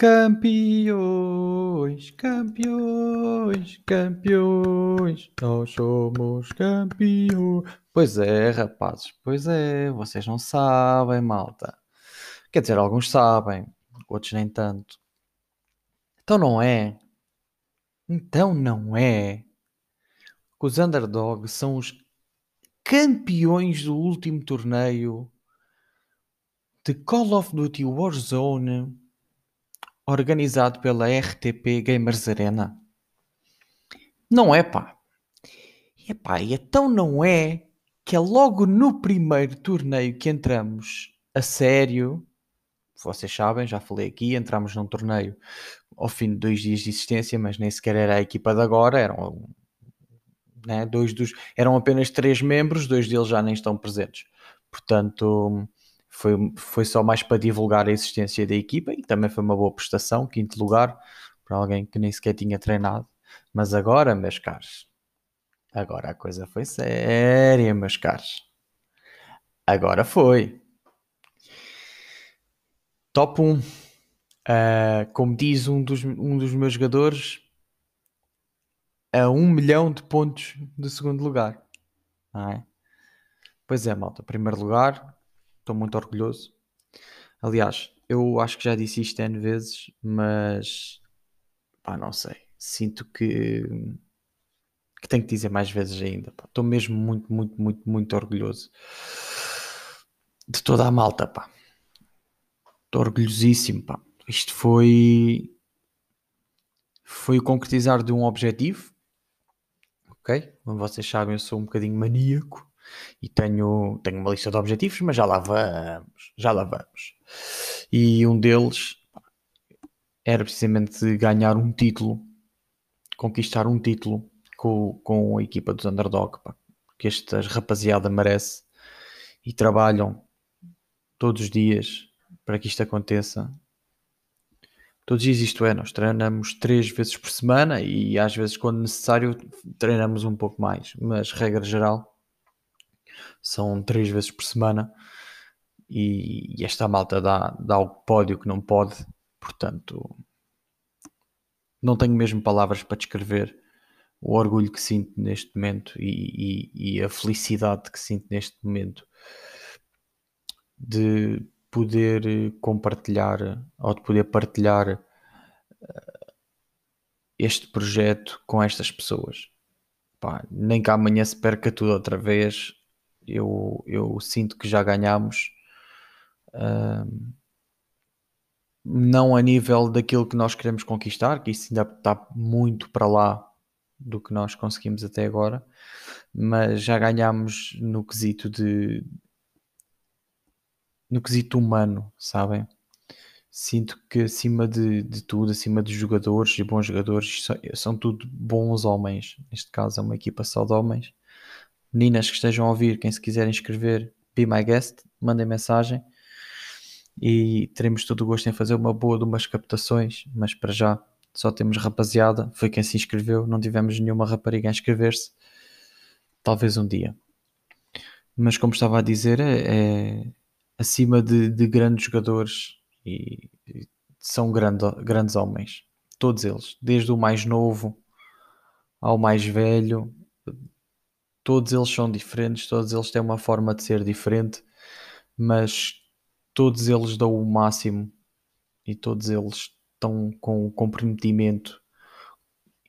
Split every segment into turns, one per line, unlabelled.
Campeões, campeões, campeões, nós somos campeões. Pois é, rapazes, pois é, vocês não sabem, malta. Quer dizer, alguns sabem, outros nem tanto. Então não é? Então não é? Que os underdogs são os campeões do último torneio de Call of Duty Warzone organizado pela RTP Gamers Arena. Não é pá. E pá, e então não é que é logo no primeiro torneio que entramos a sério. Vocês sabem, já falei aqui, entramos num torneio ao fim de dois dias de existência, mas nem sequer era a equipa de agora, eram, né, dois dos, eram apenas três membros, dois deles já nem estão presentes. Portanto, foi, foi só mais para divulgar a existência da equipa e também foi uma boa prestação, quinto lugar, para alguém que nem sequer tinha treinado. Mas agora, meus caros, agora a coisa foi séria, meus caros. Agora foi. Top 1. Uh, ah, como diz um dos, um dos meus jogadores, a 1 milhão de pontos do segundo lugar. É? Pois é, malta. Primeiro lugar, Estou muito orgulhoso. Aliás, eu acho que já disse isto N vezes, mas pá, não sei. Sinto que, que tenho que dizer mais vezes ainda. Pá. Estou mesmo muito, muito, muito, muito orgulhoso de toda a malta. Pá. Estou orgulhosíssimo. Pá. Isto foi foi o concretizar de um objetivo. Ok? Como vocês sabem, eu sou um bocadinho maníaco e tenho, tenho uma lista de objetivos, mas já lá vamos, já lá vamos. E um deles era precisamente ganhar um título, conquistar um título com, com a equipa dos Underdog, pá, que esta rapaziada merece e trabalham todos os dias para que isto aconteça. Todos os dias, isto é, nós treinamos três vezes por semana e às vezes, quando necessário, treinamos um pouco mais, mas regra geral, são três vezes por semana e, e esta malta dá, dá o pódio que não pode, portanto não tenho mesmo palavras para descrever o orgulho que sinto neste momento e, e, e, a felicidade que sinto neste momento de poder compartilhar ou de poder partilhar eh, este projeto com estas pessoas. Pá, nem que amanhã se perca tudo outra vez, eu, eu sinto que já ganhamos. Não a nível daquilo que nós queremos conquistar, que isso ainda está muito para lá do que nós conseguimos até agora, mas já ganhamos no quesito de no quesito humano, sabem? Sinto que acima de, de tudo, acima dos jogadores e bons jogadores, são, são tudo bons homens. Neste caso é uma equipa só de homens meninas que estejam a ouvir, quem se quiser inscrever, be my guest, mandem mensagem. E teremos todo o gosto em fazer uma boa de umas captações, mas para já só temos rapaziada, foi quem se inscreveu, não tivemos nenhuma rapariga a inscrever-se, talvez um dia. Mas como estava a dizer, é, é acima de, de, grandes jogadores e, e são grande, grandes homens, todos eles, desde o mais novo ao mais velho, todos eles são diferentes, todos eles têm uma forma de ser diferente, mas todos eles dão o máximo e todos eles estão com comprometimento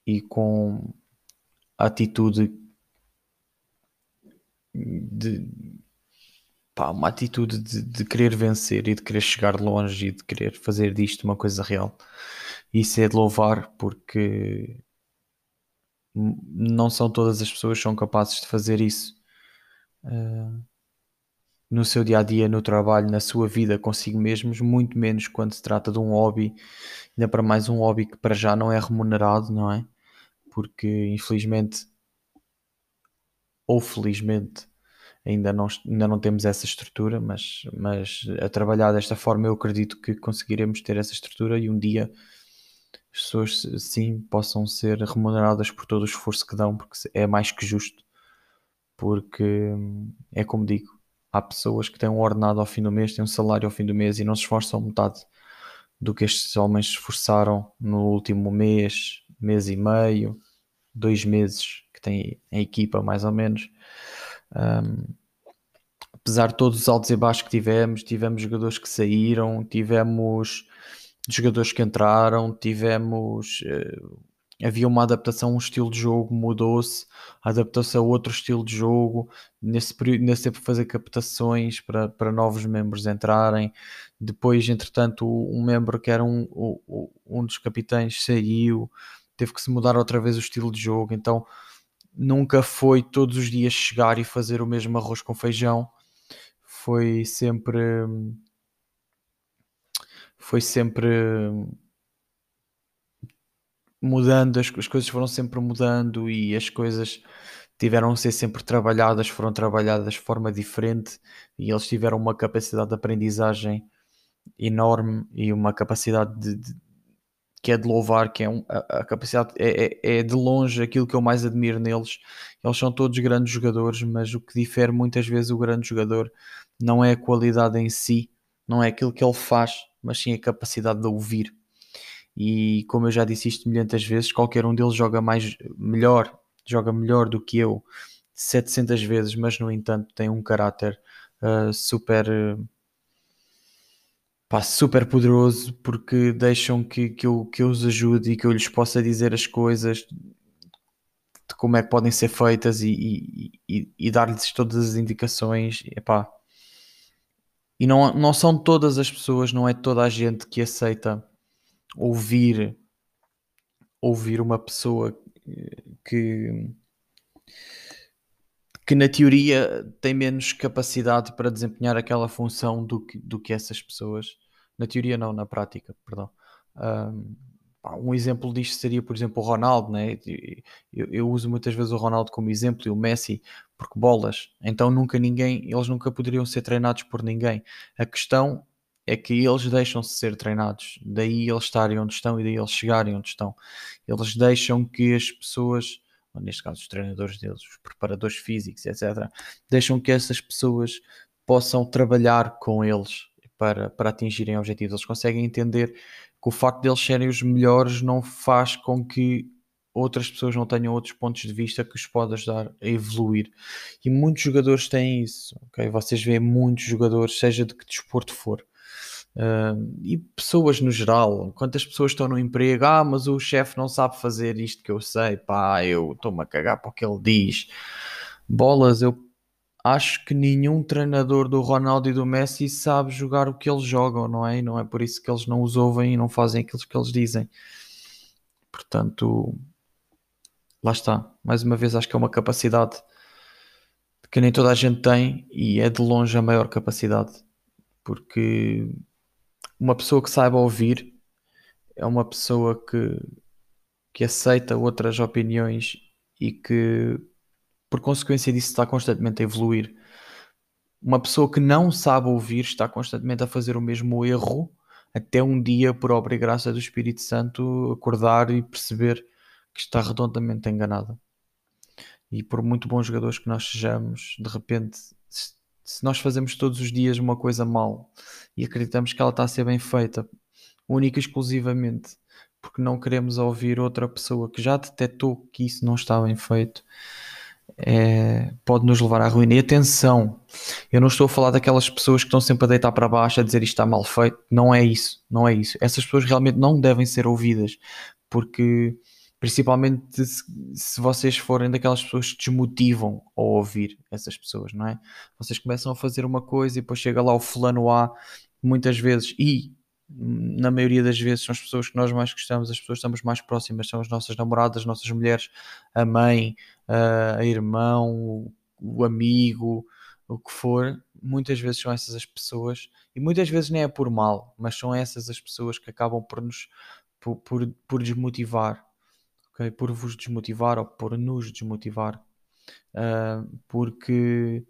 e com a atitude de pá, uma atitude de, de, querer vencer e de querer chegar longe e de querer fazer disto uma coisa real. Isso é de louvar porque não são todas as pessoas que são capazes de fazer isso uh, no seu dia a dia, no trabalho, na sua vida consigo mesmos, muito menos quando se trata de um hobby, ainda para mais um hobby que para já não é remunerado, não é? Porque infelizmente ou felizmente ainda não, ainda não temos essa estrutura, mas, mas a trabalhar desta forma eu acredito que conseguiremos ter essa estrutura e um dia as pessoas sim possam ser remuneradas por todo o esforço que dão, porque é mais que justo. Porque é como digo, há pessoas que têm um ordenado ao fim do mês, têm um salário ao fim do mês e não se esforçam metade do que estes homens se esforçaram no último mês, mês e meio, dois meses que tem a equipa mais ou menos. Um, apesar de todos os altos e baixos que tivemos, tivemos jogadores que saíram, tivemos jogadores que entraram, tivemos. Uh, havia uma adaptação, um estilo de jogo mudou-se, adaptou-se a outro estilo de jogo, nesse período, nesse tempo fazer captações para, para novos membros entrarem, depois, entretanto, um membro que era um, um, um dos capitães saiu, teve que se mudar outra vez o estilo de jogo, então nunca foi todos os dias chegar e fazer o mesmo arroz com feijão, foi sempre foi sempre mudando, as, as coisas foram sempre mudando e as coisas tiveram a ser sempre trabalhadas, foram trabalhadas de forma diferente e eles tiveram uma capacidade de aprendizagem enorme e uma capacidade de, de que é de louvar, que é um, a, a, capacidade é, é, é, de longe aquilo que eu mais admiro neles. Eles são todos grandes jogadores, mas o que difere muitas vezes o grande jogador não é a qualidade em si, não é aquilo que ele faz, mas sim a capacidade de ouvir. E como eu já disse isto milhares vezes, qualquer um deles joga mais melhor, joga melhor do que eu 700 vezes, mas no entanto tem um caráter uh, super pá, super poderoso porque deixam que, que, eu, que eu os ajude e que eu lhes possa dizer as coisas de como é que podem ser feitas e, e, e, e dar-lhes todas as indicações. Epá. E não, não são todas as pessoas, não é toda a gente que aceita ouvir ouvir uma pessoa que que na teoria tem menos capacidade para desempenhar aquela função do que, do que essas pessoas. Na teoria não, na prática, perdão. Um, um exemplo disto seria, por exemplo, o Ronaldo, né? Eu, eu, uso muitas vezes o Ronaldo como exemplo e o Messi, porque bolas, então nunca ninguém, eles nunca poderiam ser treinados por ninguém. A questão é que eles deixam-se ser treinados, daí eles estarem onde estão e daí eles chegarem onde estão. Eles deixam que as pessoas neste caso os treinadores deles, os preparadores físicos, etc., deixam que essas pessoas possam trabalhar com eles para, para atingirem objetivos. Eles conseguem entender que o facto de eles serem os melhores não faz com que outras pessoas não tenham outros pontos de vista que os pode ajudar a evoluir. E muitos jogadores têm isso, ok? Vocês veem muitos jogadores, seja de que desporto for, Uh, e pessoas no geral, quantas pessoas estão no emprego, ah, mas o chefe não sabe fazer isto que eu sei, pá, eu estou-me a cagar para o que ele diz. Bolas, eu acho que nenhum treinador do Ronaldo e do Messi sabe jogar o que eles jogam, não é? E não é por isso que eles não os ouvem e não fazem aquilo que eles dizem. Portanto, lá está. Mais uma vez, acho que é uma capacidade que nem toda a gente tem e é de longe a maior capacidade. Porque uma pessoa que saiba ouvir é uma pessoa que, que aceita outras opiniões e que, por consequência disso, está constantemente a evoluir. Uma pessoa que não sabe ouvir está constantemente a fazer o mesmo erro até um dia, por obra e graça do Espírito Santo, acordar e perceber que está redondamente enganada. E por muito bons jogadores que nós sejamos, de repente, se nós fazemos todos os dias uma coisa mal e acreditamos que ela está a ser bem feita, única e exclusivamente porque não queremos ouvir outra pessoa que já detectou que isso não está bem feito, é, pode nos levar à ruína. E atenção, eu não estou a falar daquelas pessoas que estão sempre a deitar para baixo a dizer isto está mal feito. Não é isso, não é isso. Essas pessoas realmente não devem ser ouvidas, porque principalmente se, se, vocês forem daquelas pessoas que desmotivam ao ouvir essas pessoas, não é? Vocês começam a fazer uma coisa e depois chega lá o fulano A, muitas vezes, e na maioria das vezes são as pessoas que nós mais gostamos, as pessoas que estamos mais próximas, são as nossas namoradas, as nossas mulheres, a mãe, a irmão, o amigo, o que for, muitas vezes são essas as pessoas, e muitas vezes nem é por mal, mas são essas as pessoas que acabam por nos por, por, por desmotivar okay? por vos desmotivar ou por nos desmotivar, uh, porque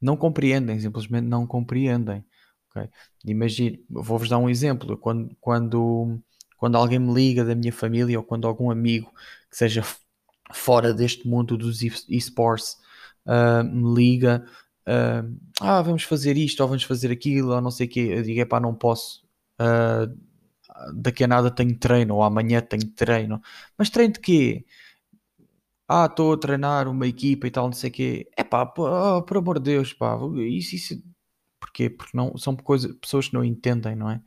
não compreendem, simplesmente não compreendem. Okay? Imagine, vou-vos dar um exemplo, quando, quando, quando alguém me liga da minha família ou quando algum amigo que seja fora deste mundo dos esports uh, me liga, uh, ah, vamos fazer isto ou vamos fazer aquilo, ou não sei o quê, eu digo, é pá, não posso. Uh, daqui a nada tenho treino, ou amanhã tenho treino. Mas treino de quê? Ah, estou a treinar uma equipa e tal, não sei o quê. É pá, oh, por amor de Deus, pá, isso, isso. Porquê? Porque não, são coisa, pessoas que não entendem, não é?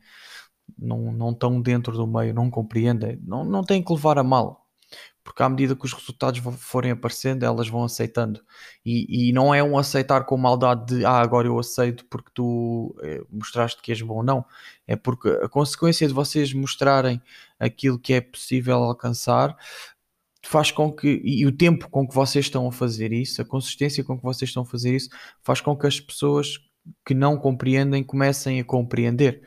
Não, não estão dentro do meio, não compreendem, não, não têm que levar a mal porque à medida que os resultados forem aparecendo, elas vão aceitando. E, e não é um aceitar com maldade de ah, agora eu aceito porque tu eh, mostraste que és bom, não. É porque a consequência de vocês mostrarem aquilo que é possível alcançar faz com que, e o tempo com que vocês estão a fazer isso, a consistência com que vocês estão a fazer isso, faz com que as pessoas que não compreendem comecem a compreender.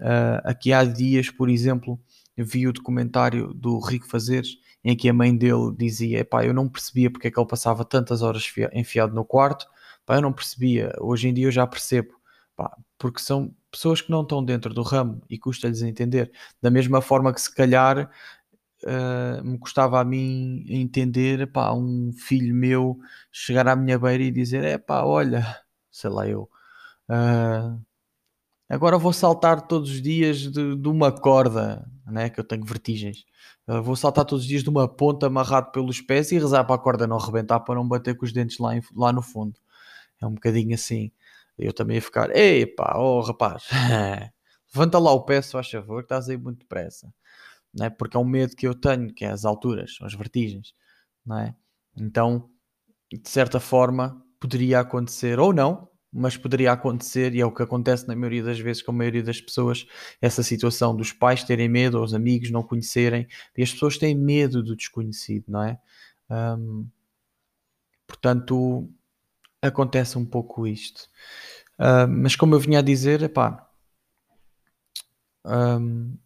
Uh, aqui há dias, por exemplo, vi o documentário do Rico Fazeres em que a mãe dele dizia: pá, eu não percebia porque é que ele passava tantas horas enfiado no quarto, pá, eu não percebia. Hoje em dia eu já percebo, pá, porque são pessoas que não estão dentro do ramo e custa-lhes entender. Da mesma forma que se calhar uh, me custava a mim entender, pá, um filho meu chegar à minha beira e dizer: é pá, olha, sei lá eu. Uh, agora vou saltar todos os dias de, de uma corda, né, que eu tenho vertigens. Uh, vou saltar todos os dias de uma ponta amarrado pelos pés e rezar para a corda não rebentar para não bater com os dentes lá, em, lá no fundo. É um bocadinho assim. Eu também ia ficar, epá, oh rapaz, levanta lá o pé, se faz favor, que estás aí muito depressa. É? Porque é um medo que eu tenho, que é as alturas, as vertigens. É? Então, de certa forma, poderia acontecer ou não, mas poderia acontecer, e é o que acontece na maioria das vezes com a maioria das pessoas, essa situação dos pais terem medo, ou os amigos não conhecerem, e as pessoas têm medo do desconhecido, não é? Um, portanto, acontece um pouco isto. Uh, mas como eu vinha a dizer, epá, um,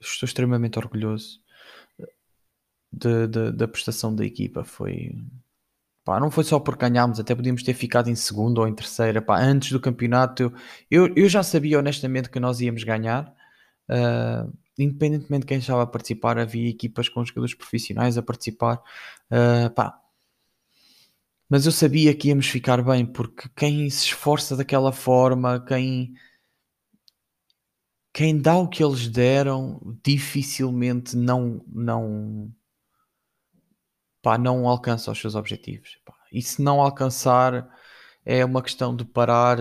estou extremamente orgulhoso da prestação da equipa. Foi, Pá, não foi só porque ganhámos, até podíamos ter ficado em segundo ou em terceira. Pá, antes do campeonato, eu, eu já sabia honestamente que nós íamos ganhar. Uh, independentemente de quem estava a participar, havia equipas com jogadores profissionais a participar. Uh, pá. Mas eu sabia que íamos ficar bem, porque quem se esforça daquela forma, quem, quem dá o que eles deram, dificilmente não, não, pá, não alcança os seus objetivos. Pá. E se não alcançar, é uma questão de parar,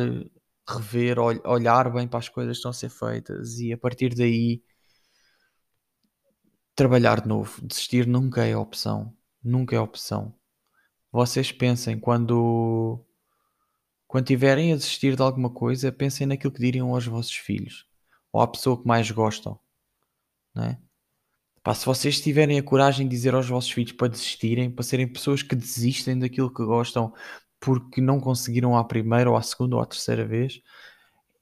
rever, olhar bem para as coisas que estão a ser feitas e a partir daí trabalhar de novo. Desistir nunca é opção. Nunca é opção. Vocês pensem quando quando tiverem a desistir de alguma coisa, pensem naquilo que diriam aos vossos filhos ou à pessoa que mais gostam, não é? Pá, se vocês tiverem a coragem de dizer aos vossos filhos para desistirem, para serem pessoas que desistem daquilo que gostam porque não conseguiram à primeira ou à segunda ou à terceira vez,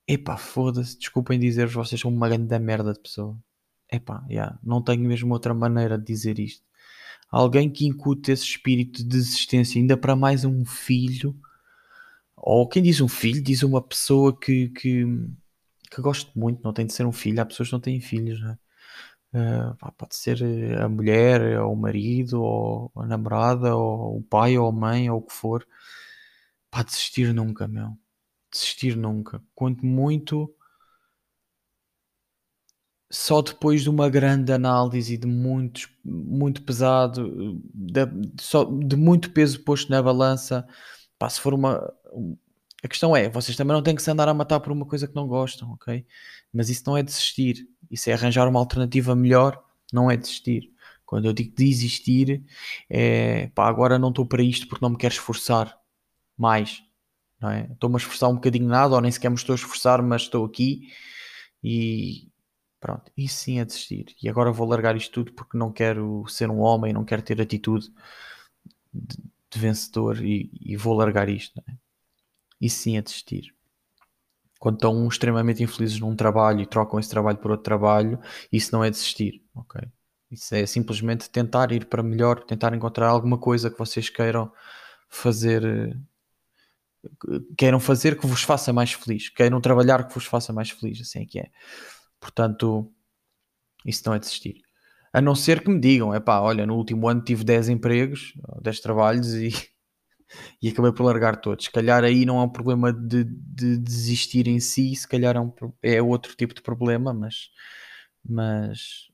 epá, foda-se, desculpem dizer vocês são uma grande merda de pessoa. Epá, yeah, não tenho mesmo outra maneira de dizer isto. Alguém que incute esse espírito de desistência, ainda para mais um filho, ou quem diz um filho, diz uma pessoa que, que, que gosto muito, não tem de ser um filho, há pessoas que não têm filhos, não é? Uh, pode ser a mulher, ou o marido, ou a namorada, ou o pai, ou a mãe, ou o que for. Pá, desistir nunca, meu. Desistir nunca. Quanto muito, só depois de uma grande análise de muitos, muito pesado, de, só, de muito peso posto na balança, pá, se for uma. A questão é, vocês também não têm que se andar a matar por uma coisa que não gostam, ok? Mas isso não é desistir. Isso é arranjar uma alternativa melhor, não é desistir. Quando eu digo desistir, é pá, agora não estou para isto porque não me quero esforçar mais. É? Estou-me a esforçar um bocadinho nada, ou nem sequer me estou a esforçar, mas estou aqui e pronto. Isso sim é desistir. E agora vou largar isto tudo porque não quero ser um homem, não quero ter atitude de, de vencedor e, e, vou largar isto. É? Isso sim é desistir quando estão extremamente infelizes num trabalho e trocam esse trabalho por outro trabalho, isso não é desistir, ok? Isso é simplesmente tentar ir para melhor, tentar encontrar alguma coisa que vocês queiram fazer, queiram fazer que vos faça mais feliz, queiram trabalhar que vos faça mais feliz, assim é que é. Portanto, isso não é desistir. A não ser que me digam, é pá, olha, no último ano tive 10 empregos, 10 trabalhos e e acabei por largar todos. Se calhar aí não é um problema de, de desistir em si, se calhar é, um, é outro tipo de problema, mas mas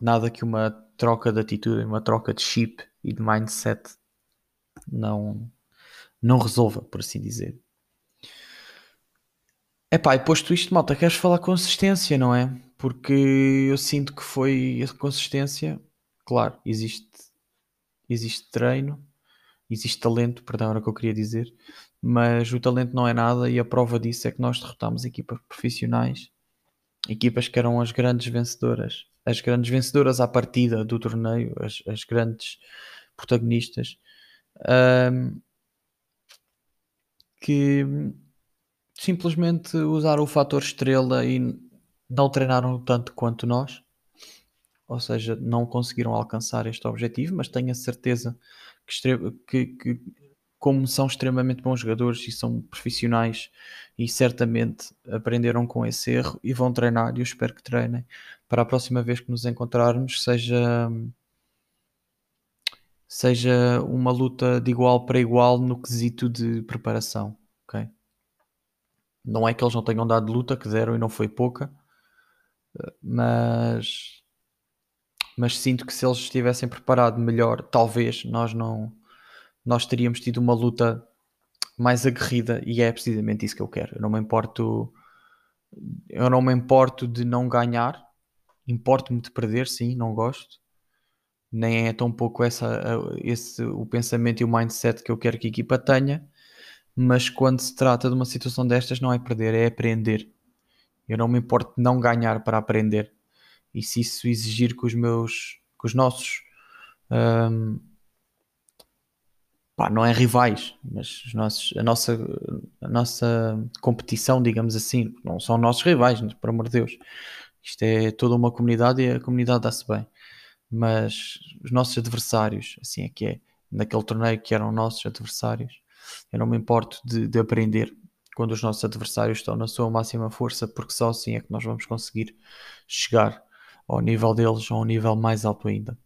nada que uma troca de atitude, uma troca de chip e de mindset não, não resolva, por assim dizer. Epá, e posto isto, malta, queres falar consistência, não é? Porque eu sinto que foi a consistência, claro, existe, existe treino, existe talento, perdão, era o que eu queria dizer, mas o talento não é nada e a prova disso é que nós derrotámos equipas profissionais, equipas que eram as grandes vencedoras, as grandes vencedoras à partida do torneio, as, as grandes protagonistas, um, que simplesmente usaram o fator estrela e não treinaram tanto quanto nós, ou seja, não conseguiram alcançar este objetivo, mas tenho a certeza que, que, como são extremamente bons jogadores e são profissionais e certamente aprenderam com esse erro e vão treinar e eu espero que treinem para a próxima vez que nos encontrarmos seja seja uma luta de igual para igual no quesito de preparação, ok? Não é que eles não tenham dado luta, que deram e não foi pouca, mas mas sinto que se eles estivessem preparados melhor, talvez nós não nós teríamos tido uma luta mais aguerrida e é precisamente isso que eu quero. Eu não me importo eu não me importo de não ganhar, importo-me de perder, sim, não gosto. Nem é tão pouco essa, esse, o pensamento e o mindset que eu quero que a equipa tenha, mas quando se trata de uma situação destas, não é perder, é aprender. Eu não me importo de não ganhar para aprender. E se isso exigir que os meus, que os nossos, um, pá, não é rivais, mas os nossos, a, nossa, a nossa competição, digamos assim, não são nossos rivais, por amor de Deus. Isto é toda uma comunidade e a comunidade dá-se bem. Mas os nossos adversários, assim é que é, naquele torneio que eram nossos adversários, eu não me importo de, de aprender quando os nossos adversários estão na sua máxima força, porque só assim é que nós vamos conseguir chegar ao nível deles, a um nível mais alto ainda.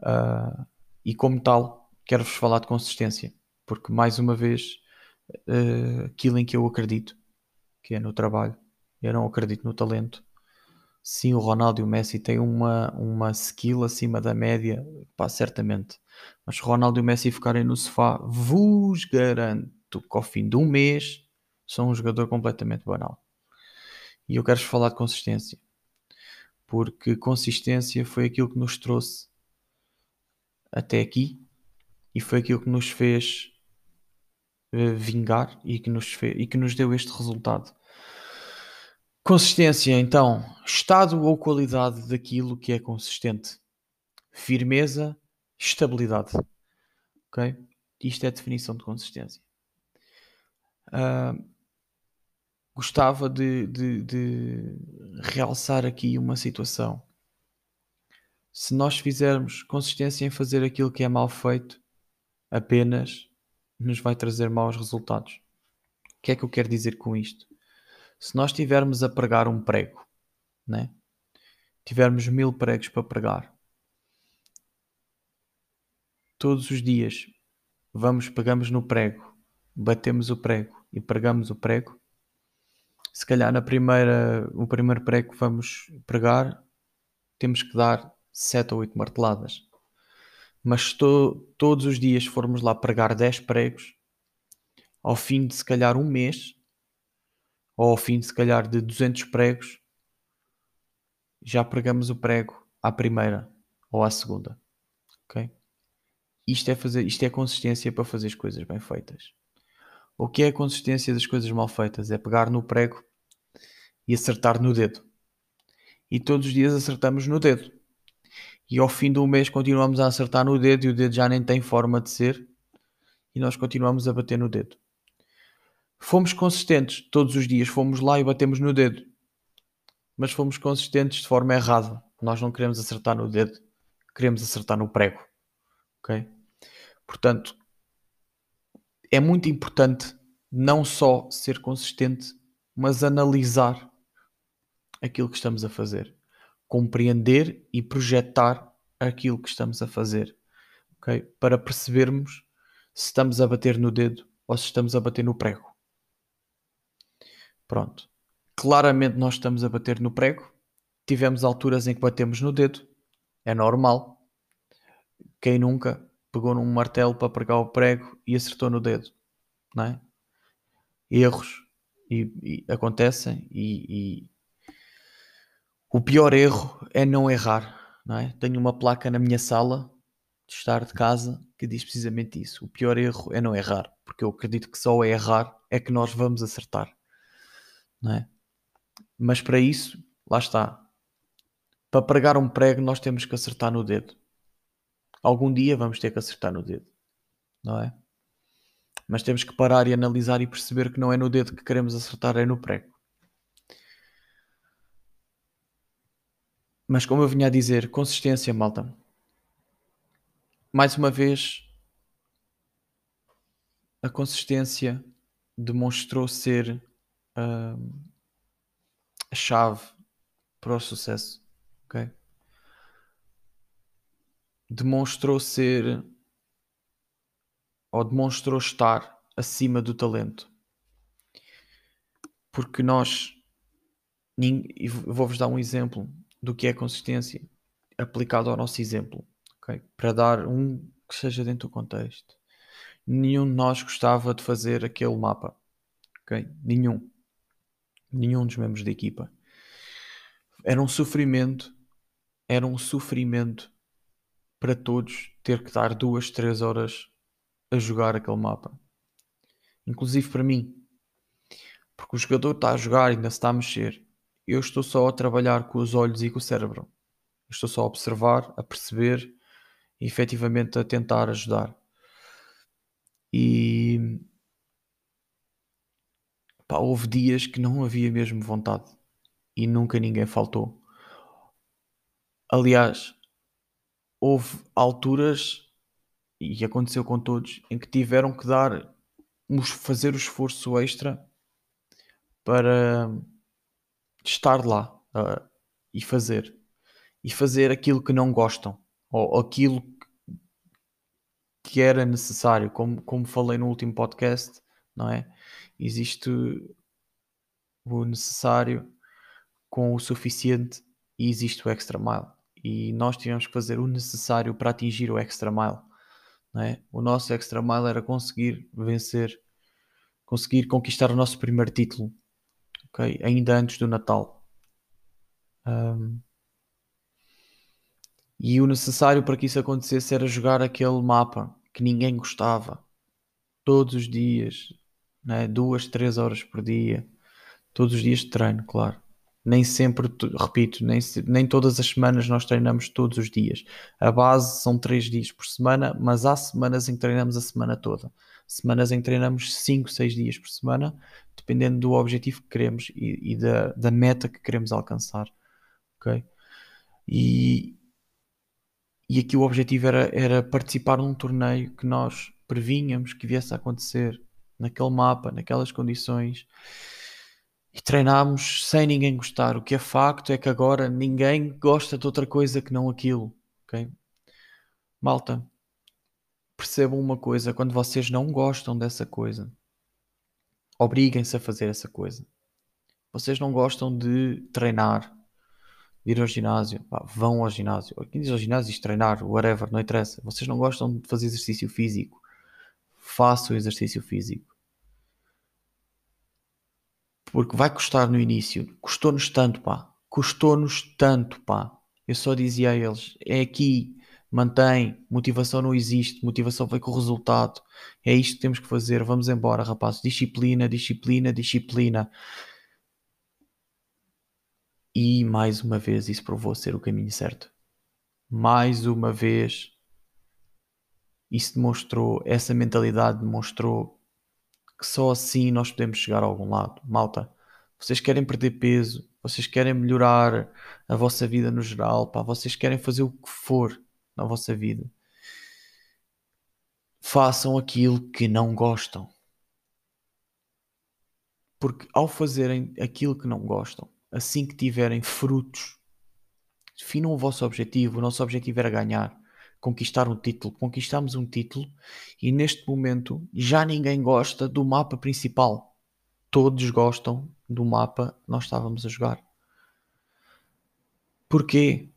Uh, e como tal, quero-vos falar de consistência, porque mais uma vez, uh, aquilo em que eu acredito, que é no trabalho, eu não acredito no talento. Sim, o Ronaldo e o Messi têm uma, uma skill acima da média, pá, certamente. Mas Ronaldo e o Messi ficarem no sofá, vos garanto que ao fim de um mês são um jogador completamente banal. E eu quero-vos falar de consistência porque consistência foi aquilo que nos trouxe até aqui e foi aquilo que nos fez uh, vingar e que, nos fez, e que nos deu este resultado. Consistência, então, estado ou qualidade daquilo que é consistente. Firmeza, estabilidade. Ok? Isto é a definição de consistência. Uh, gostava de, de, de realçar aqui uma situação. Se nós fizermos consistência em fazer aquilo que é mal feito, apenas nos vai trazer maus resultados. O que é que eu quero dizer com isto? Se nós estivermos a pregar um prego, né? tivermos mil pregos para pregar, todos os dias vamos, pegamos no prego, batemos o prego e pregamos o prego, se calhar na primeira, o primeiro prego que vamos pregar, temos que dar sete ou oito marteladas. Mas to, todos os dias formos lá pregar 10 pregos, ao fim de se calhar um mês, ou ao fim de se calhar de 200 pregos, já pregamos o prego à primeira ou à segunda. Ok? Isto é, fazer, isto é consistência para fazer as coisas bem feitas. O que é a consistência das coisas mal feitas? É pegar no prego e acertar no dedo. E todos os dias acertamos no dedo. E ao fim do mês continuamos a acertar no dedo e o dedo já nem tem forma de ser. E nós continuamos a bater no dedo. Fomos consistentes todos os dias, fomos lá e batemos no dedo. Mas fomos consistentes de forma errada. Nós não queremos acertar no dedo, queremos acertar no prego. Ok? Portanto, é muito importante não só ser consistente, mas analisar aquilo que estamos a fazer, compreender e projetar aquilo que estamos a fazer, ok? Para percebermos se estamos a bater no dedo ou se estamos a bater no prego. Pronto. Claramente nós estamos a bater no prego, tivemos alturas em que batemos no dedo, é normal. Quem nunca pegou num martelo para pregar o prego e acertou no dedo, não é? Erros e, e acontecem e, e, o pior erro é não errar, não é? Tenho uma placa na minha sala de estar de casa que diz precisamente isso. O pior erro é não errar, porque eu acredito que só é errar é que nós vamos acertar, não é? Mas para isso, lá está. Para pregar um prego, nós temos que acertar no dedo. Algum dia vamos ter que acertar no dedo, não é? Mas temos que parar e analisar e perceber que não é no dedo que queremos acertar, é no prego. Mas como eu vinha a dizer, consistência, malta. Mais uma vez, a consistência demonstrou ser uh, a chave para o sucesso. ok? Demonstrou ser ou demonstrou estar acima do talento. Porque nós, e vou-vos dar um exemplo do que é consistência aplicado ao nosso exemplo, okay? para dar um que seja dentro do contexto. Nenhum de nós gostava de fazer aquele mapa, ok? Nenhum nenhum dos membros da equipa. Era um sofrimento, era um sofrimento para todos ter que dar duas, três horas a jogar aquele mapa. Inclusive para mim. Porque o jogador está a jogar e ainda se está a mexer. Eu estou só a trabalhar com os olhos e com o cérebro. Eu estou só a observar, a perceber e efetivamente a tentar ajudar. E Pá, houve dias que não havia mesmo vontade e nunca ninguém faltou. Aliás, houve alturas, e aconteceu com todos, em que tiveram que dar, fazer o esforço extra para estar lá uh, e fazer. E fazer aquilo que não gostam, ou aquilo que era necessário, como, como falei no último podcast, não é? existe o necessário com o suficiente e existe o extra mile. E nós tivemos que fazer o necessário para atingir o extra mile. Não é? O nosso extra mile era conseguir vencer, conseguir conquistar o nosso primeiro título, okay? ainda antes do Natal. Um, e o necessário para que isso acontecesse era jogar aquele mapa que ninguém gostava, todos os dias, né? duas, três horas por dia, todos os dias de treino, claro. Nem sempre, repito, nem, nem todas as semanas nós treinamos todos os dias. A base são três dias por semana, mas há semanas em que treinamos a semana toda. Semanas em que treinamos cinco, seis dias por semana, dependendo do objetivo que queremos e, e da, da meta que queremos alcançar. Ok? E, e aqui o objetivo era, era participar num torneio que nós prevínhamos que viesse a acontecer naquele mapa, naquelas condições e treinámos sem ninguém gostar. O que é facto é que agora ninguém gosta de outra coisa que não aquilo. ok? Malta, percebam uma coisa: quando vocês não gostam dessa coisa, obriguem-se a fazer essa coisa. Vocês não gostam de treinar, de ir ao ginásio, pá, vão ao ginásio. Quem diz ao ginásio diz treinar, whatever, não interessa. Vocês não gostam de fazer exercício físico, faça o exercício físico. Porque vai custar no início. Custou-nos tanto, pá. Custou-nos tanto, pá. Eu só dizia a eles: é aqui, mantém, motivação não existe, motivação vem com o resultado. É isto que temos que fazer. Vamos embora, rapaz. Disciplina, disciplina, disciplina. E mais uma vez isso provou ser o caminho certo. Mais uma vez isso demonstrou, essa mentalidade demonstrou que só assim nós podemos chegar a algum lado. Malta, vocês querem perder peso, vocês querem melhorar a vossa vida no geral, pá, vocês querem fazer o que for na vossa vida. Façam aquilo que não gostam. Porque ao fazerem aquilo que não gostam, assim que tiverem frutos, definam o vosso objetivo. O nosso objetivo era ganhar conquistar um título. Conquistamos um título e neste momento já ninguém gosta do mapa principal. Todos gostam do mapa nós estávamos a jogar. Porquê?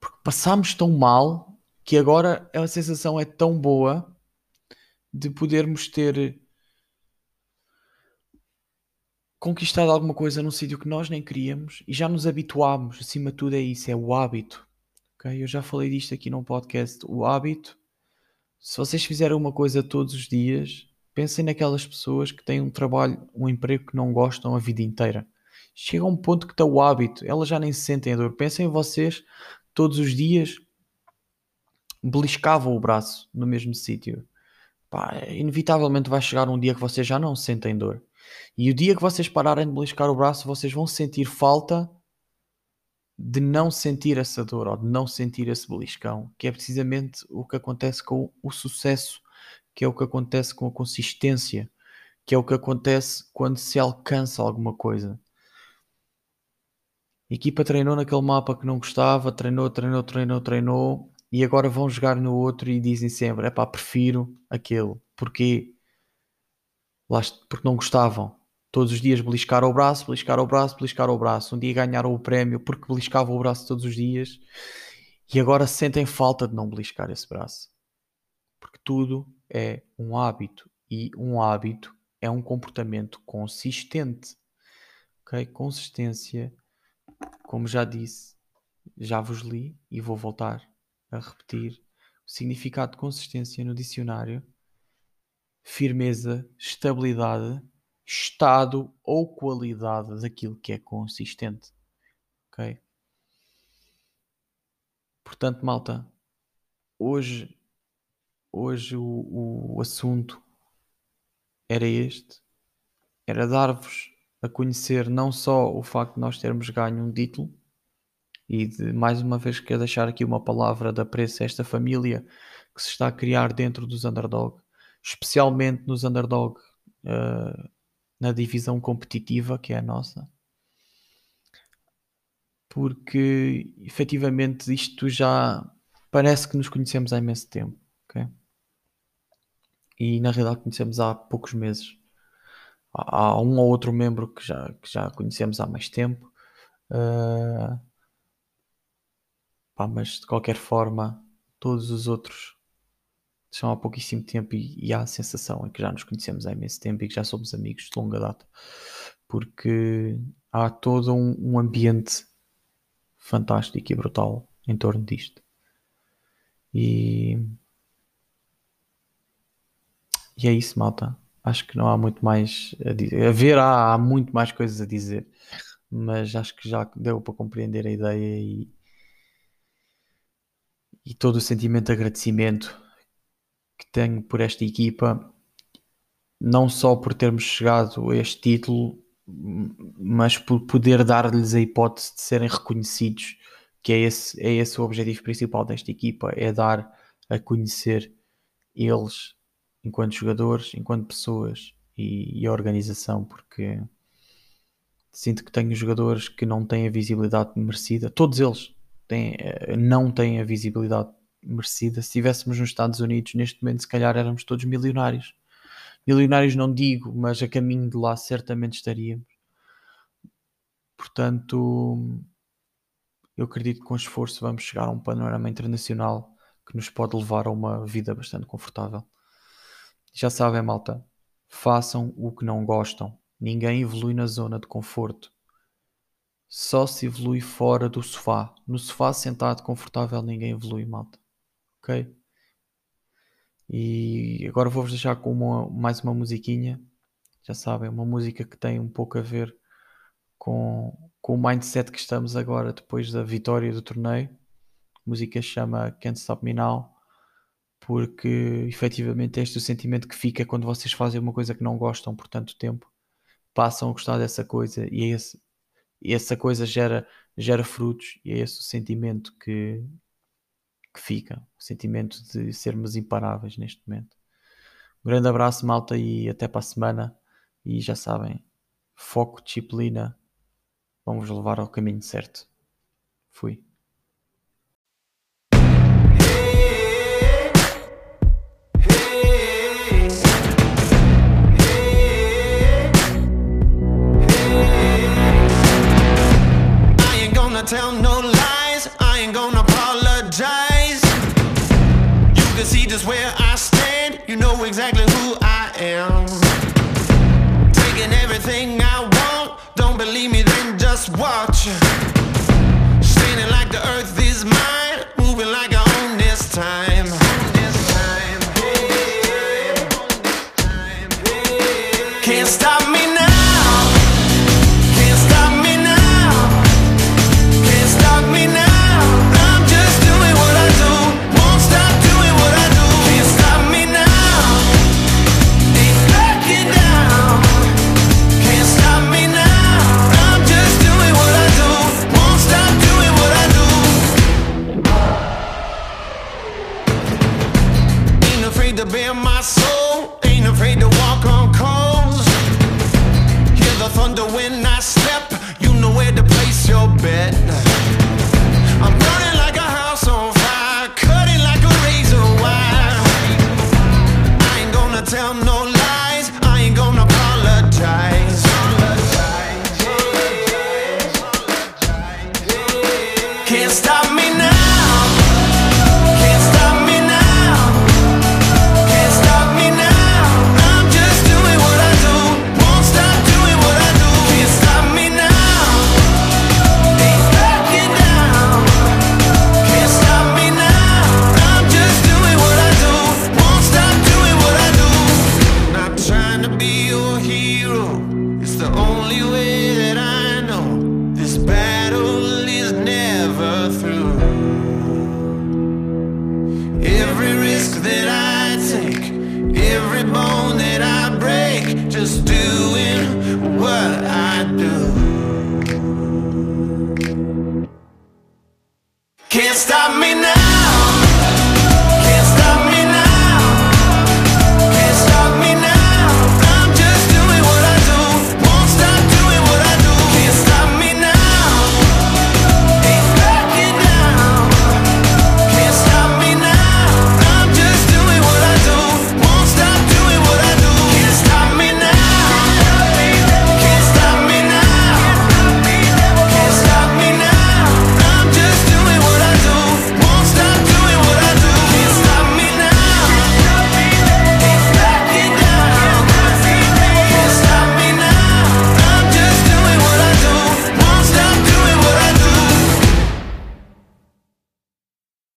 Porque passámos tão mal que agora a sensação é tão boa de podermos ter conquistado alguma coisa num sítio que nós nem queríamos e já nos habituámos. Acima de tudo é isso, é o hábito. Okay? Eu já falei disto aqui num podcast. O hábito, se vocês fizerem uma coisa todos os dias, pensem naquelas pessoas que têm um trabalho, um emprego que não gostam a vida inteira. Chega a um ponto que está o hábito, elas já nem se sentem a dor. Pensem em vocês todos os dias beliscavam o braço no mesmo sítio. inevitavelmente vai chegar um dia que vocês já não sentem dor. E o dia que vocês pararem de beliscar o braço, vocês vão sentir falta de não sentir essa dor ou de não sentir esse beliscão, que é precisamente o que acontece com o sucesso, que é o que acontece com a consistência, que é o que acontece quando se alcança alguma coisa. A equipa treinou naquele mapa que não gostava, treinou, treinou, treinou, treinou, e agora vão jogar no outro e dizem sempre: é pá, prefiro aquele. Porquê? Porque não gostavam. Todos os dias beliscaram o braço, beliscaram o braço, beliscaram o braço. Um dia ganharam o prémio porque beliscavam o braço todos os dias e agora sentem falta de não beliscar esse braço. Porque tudo é um hábito e um hábito é um comportamento consistente. Ok? Consistência, como já disse, já vos li e vou voltar a repetir. O significado de consistência no dicionário: firmeza, estabilidade estado ou qualidade daquilo que é consistente. Ok? Portanto, malta, hoje, hoje o, o assunto era este: era dar-vos a conhecer não só o facto de nós termos ganho um título, e de mais uma vez quero deixar aqui uma palavra de apreço a esta família que se está a criar dentro dos underdog, especialmente nos underdog uh, na divisão competitiva que é a nossa, porque efetivamente isto já parece que nos conhecemos há imenso tempo, ok? E na realidade conhecemos há poucos meses. Há um ou outro membro que já, que já conhecemos há mais tempo, uh, pá, mas de qualquer forma, todos os outros são há pouquíssimo tempo e, e, há a sensação é que já nos conhecemos há imenso tempo e que já somos amigos de longa data, porque há todo um, um ambiente fantástico e brutal em torno disto. E, e é isso, malta. Acho que não há muito mais a dizer. A ver, há, há muito mais coisas a dizer, mas acho que já deu para compreender a ideia e, e todo o sentimento de agradecimento que tenho por esta equipa, não só por termos chegado a este título, mas por poder dar-lhes a hipótese de serem reconhecidos, que é esse, é esse o objetivo principal desta equipa, é dar a conhecer eles enquanto jogadores, enquanto pessoas e, e a organização, porque sinto que tenho jogadores que não têm a visibilidade merecida, todos eles têm, eh, não têm a visibilidade merecida. Se estivéssemos nos Estados Unidos, neste momento, se calhar éramos todos milionários. Milionários não digo, mas a caminho de lá certamente estaríamos. Portanto, eu acredito que com esforço vamos chegar a um panorama internacional que nos pode levar a uma vida bastante confortável. Já sabem, malta, façam o que não gostam. Ninguém evolui na zona de conforto. Só se evolui fora do sofá. No sofá sentado confortável ninguém evolui, malta ok? E agora vou-vos deixar com uma, mais uma musiquinha. Já sabem, uma música que tem um pouco a ver com, com o mindset que estamos agora depois da vitória do torneio. A música chama Can't Stop Me Now, porque efetivamente este é o sentimento que fica quando vocês fazem uma coisa que não gostam por tanto tempo. Passam a gostar dessa coisa e é esse, essa coisa gera, gera frutos e é esse o sentimento que, que fica, o sentimento de sermos imparáveis neste momento. Um grande abraço, malta, e até para a semana. E já sabem, foco, disciplina, vamos levar ao caminho certo. Fui. tell no lies.
I ain't gonna apologize. You can see just where I stand. You know exactly who I am. Taking everything I want. Don't believe me, then just watch. through.